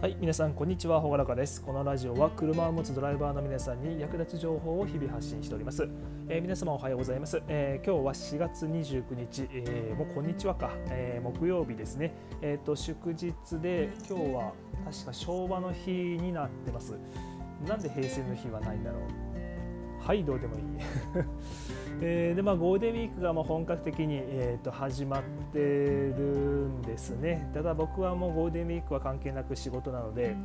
はい、皆さんこんにちは、ほがらかです。このラジオは車を持つドライバーの皆さんに役立つ情報を日々発信しております。えー、皆様おはようございます。えー、今日は4月29日、えー、もうこんにちはか、え木曜日ですね。えっ、と祝日で今日は確か昭和の日になってます。なんで平成の日はないんだろう。はい、どうでもいい。えー、でまあ、ゴールデンウィークがまあ本格的に、えー、と始まってるんですねただ僕はもうゴールデンウィークは関係なく仕事なので、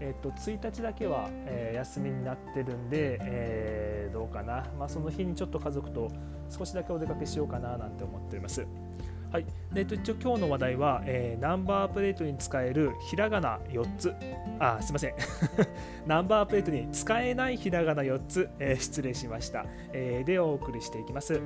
えー、と1日だけは、えー、休みになってるんで、えー、どうかな、まあ、その日にちょっと家族と少しだけお出かけしようかななんて思っております。はい、で一応今日の話題は、えー、ナンバープレートに使えるひらがな4つ。あすいません。ナンバープレートに使えないひらがな4つ、えー、失礼しました、えー、でお送りしていきます。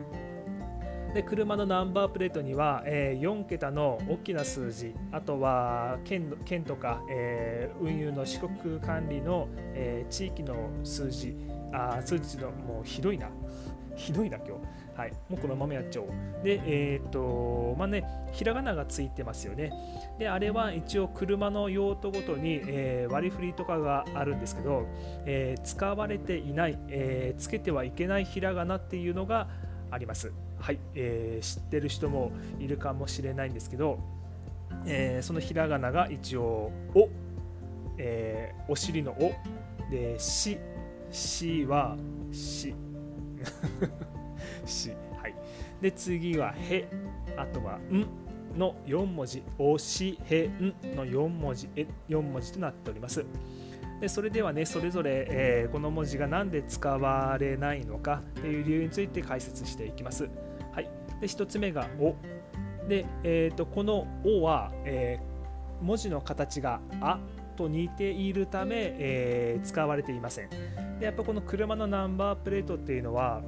で車のナンバープレートには、えー、4桁の大きな数字あとは県県とか、えー、運輸の四国管理の、えー、地域の数字あ数字のもうひどいな。ひどいな今日はい、もうこのままやっちゃおう。で、えー、っと、まあね、ひらがながついてますよね。で、あれは一応車の用途ごとに、えー、割り振りとかがあるんですけど、えー、使われていない、えつけてはいけないひらがなっていうのがあります。はい、えー知ってる人もいるかもしれないんですけど、えそのひらがなが一応、お、えお尻のお、で、し、しは、し。し、はい、で次は「へ」あとは「ん」の4文字「おしへん」の4文字。え4文字となっております。でそれではねそれぞれ、えー、この文字が何で使われないのかという理由について解説していきます、はい、で1つ目が「お」で、えーと、この「おは」えー、文字の形が「あ」と似ているため、えー、使われていませんでやっぱこの車のナンバープレートっていうのは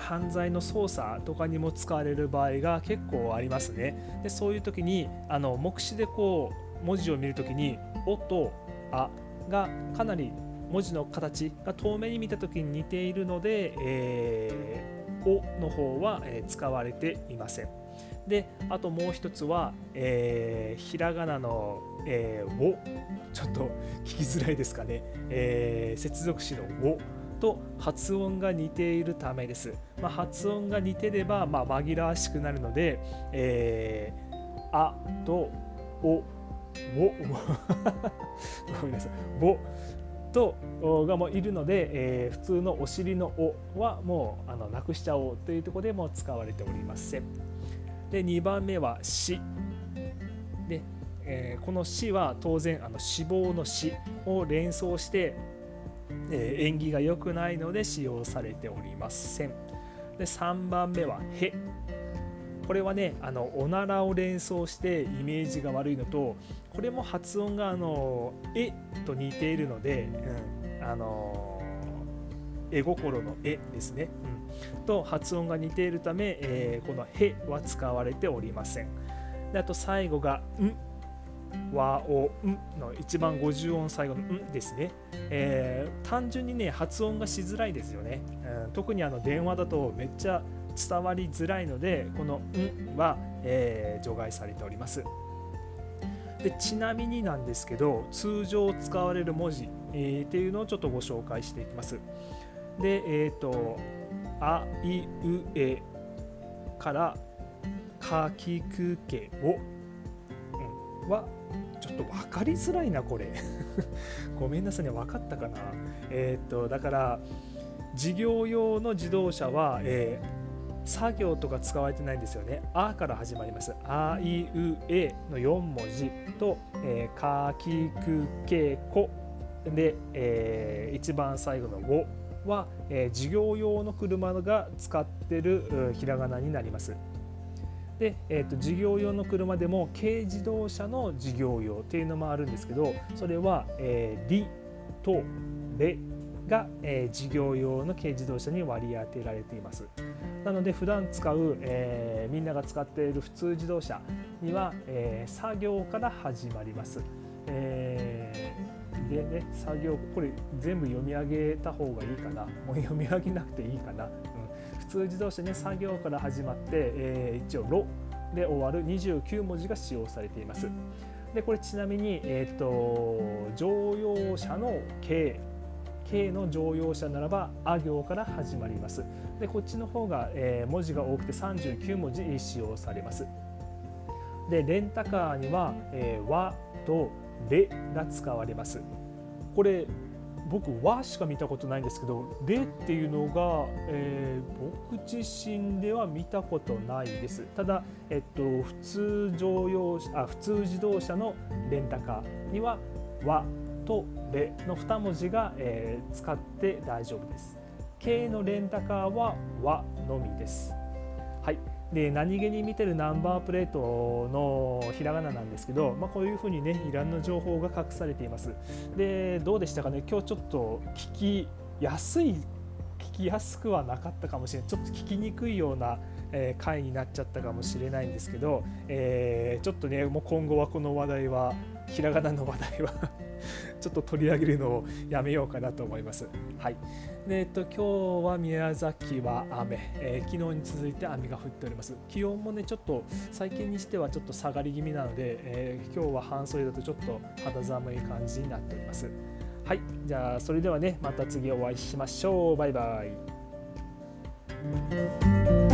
犯罪の捜査とかにも使われる場合が結構ありますね。でそういう時にあの目視でこう文字を見る時に「お」と「あ」がかなり文字の形が遠目に見た時に似ているので「えー、お」の方は、えー、使われていません。であともう一つは、えー、ひらがなの「えー、お」ちょっと聞きづらいですかね、えー、接続詞の「お」と発音が似ているためです。まあ、発音が似てれば、まあ、紛らわしくなるので、えー、あとお、ぼ、ごめんなさい、ぼとがもいるので、えー、普通のお尻のおはもうあのなくしちゃおうというところでも使われておりません。で2番目は死。で、えー、この死は当然あの死亡の死を連想してえー、縁起が良くないので使用されておりません。で3番目は「へ」これはねあのおならを連想してイメージが悪いのとこれも発音があの「え」と似ているので、うん、あの絵心の絵ですね、うん、と発音が似ているため、えー、この「へ」は使われておりません。であと最後が「ん」和音の一番50音最後のんですね、えー、単純にね発音がしづらいですよね、うん、特にあの電話だとめっちゃ伝わりづらいのでこのんは、えー、除外されております。でちなみになんですけど通常使われる文字、えー、っていうのをちょっとご紹介していきます。でえっ、ー、とあいうえからかきくけを、うん、はちょっと分かりづらいなこれ。ごめんなさいね分かったかな。えー、っとだから事業用の自動車は、えー、作業とか使われてないんですよね。あから始まります。あいうえの4文字と、えー、かきくけこ。で、えー、一番最後のをは、えー、事業用の車が使ってるひらがなになります。で、えーと、事業用の車でも軽自動車の事業用っていうのもあるんですけどそれは、えー、リとレが、えー、事業用の軽自動車に割り当てられていますなので普段使う、えー、みんなが使っている普通自動車には、えー、作業から始まります、え、でね作業これ全部読み上げた方がいいかな。もう読み上げなくていいかな、普通自動車ね作業から始まって、えー、一応「ロ」で終わる。29文字が使用されています。でこれちなみに、えーと、乗用車の K K の乗用車ならばあ行から始まります。でこっちの方が、えー、文字が多くて39文字使用されます。でレンタカーには、えー、和とレが使われます。これ僕和しか見たことないんですけどレっていうのが、えー、僕自身では見たことないです。ただ、えっと、普通乗用あ普通自動車のレンタカーには和とレの2文字が、えー、使って大丈夫です。K のレンタカーは和のみです。はい。で何気に見てるナンバープレートのひらがななんですけど、まあ、こういうふうにねいらんな情報が隠されています。でどうでしたかね？今日ちょっと聞きやすい聞きやすくはなかったかもしれない。ちょっと聞きにくいような、えー、回になっちゃったかもしれないんですけど、えー、ちょっとねもう今後はこの話題はひらがなの話題はちょっと取り上げるのをやめようかなと思います。はいでえっと、今日は宮崎は雨、えー、昨日に続いて雨が降っております。気温もね、ちょっと最近にしてはちょっと下がり気味なので、えー、今日は半袖だとちょっと肌寒い感じになっております。はい、じゃあそれではね、また次お会いしましょう。バイバイ。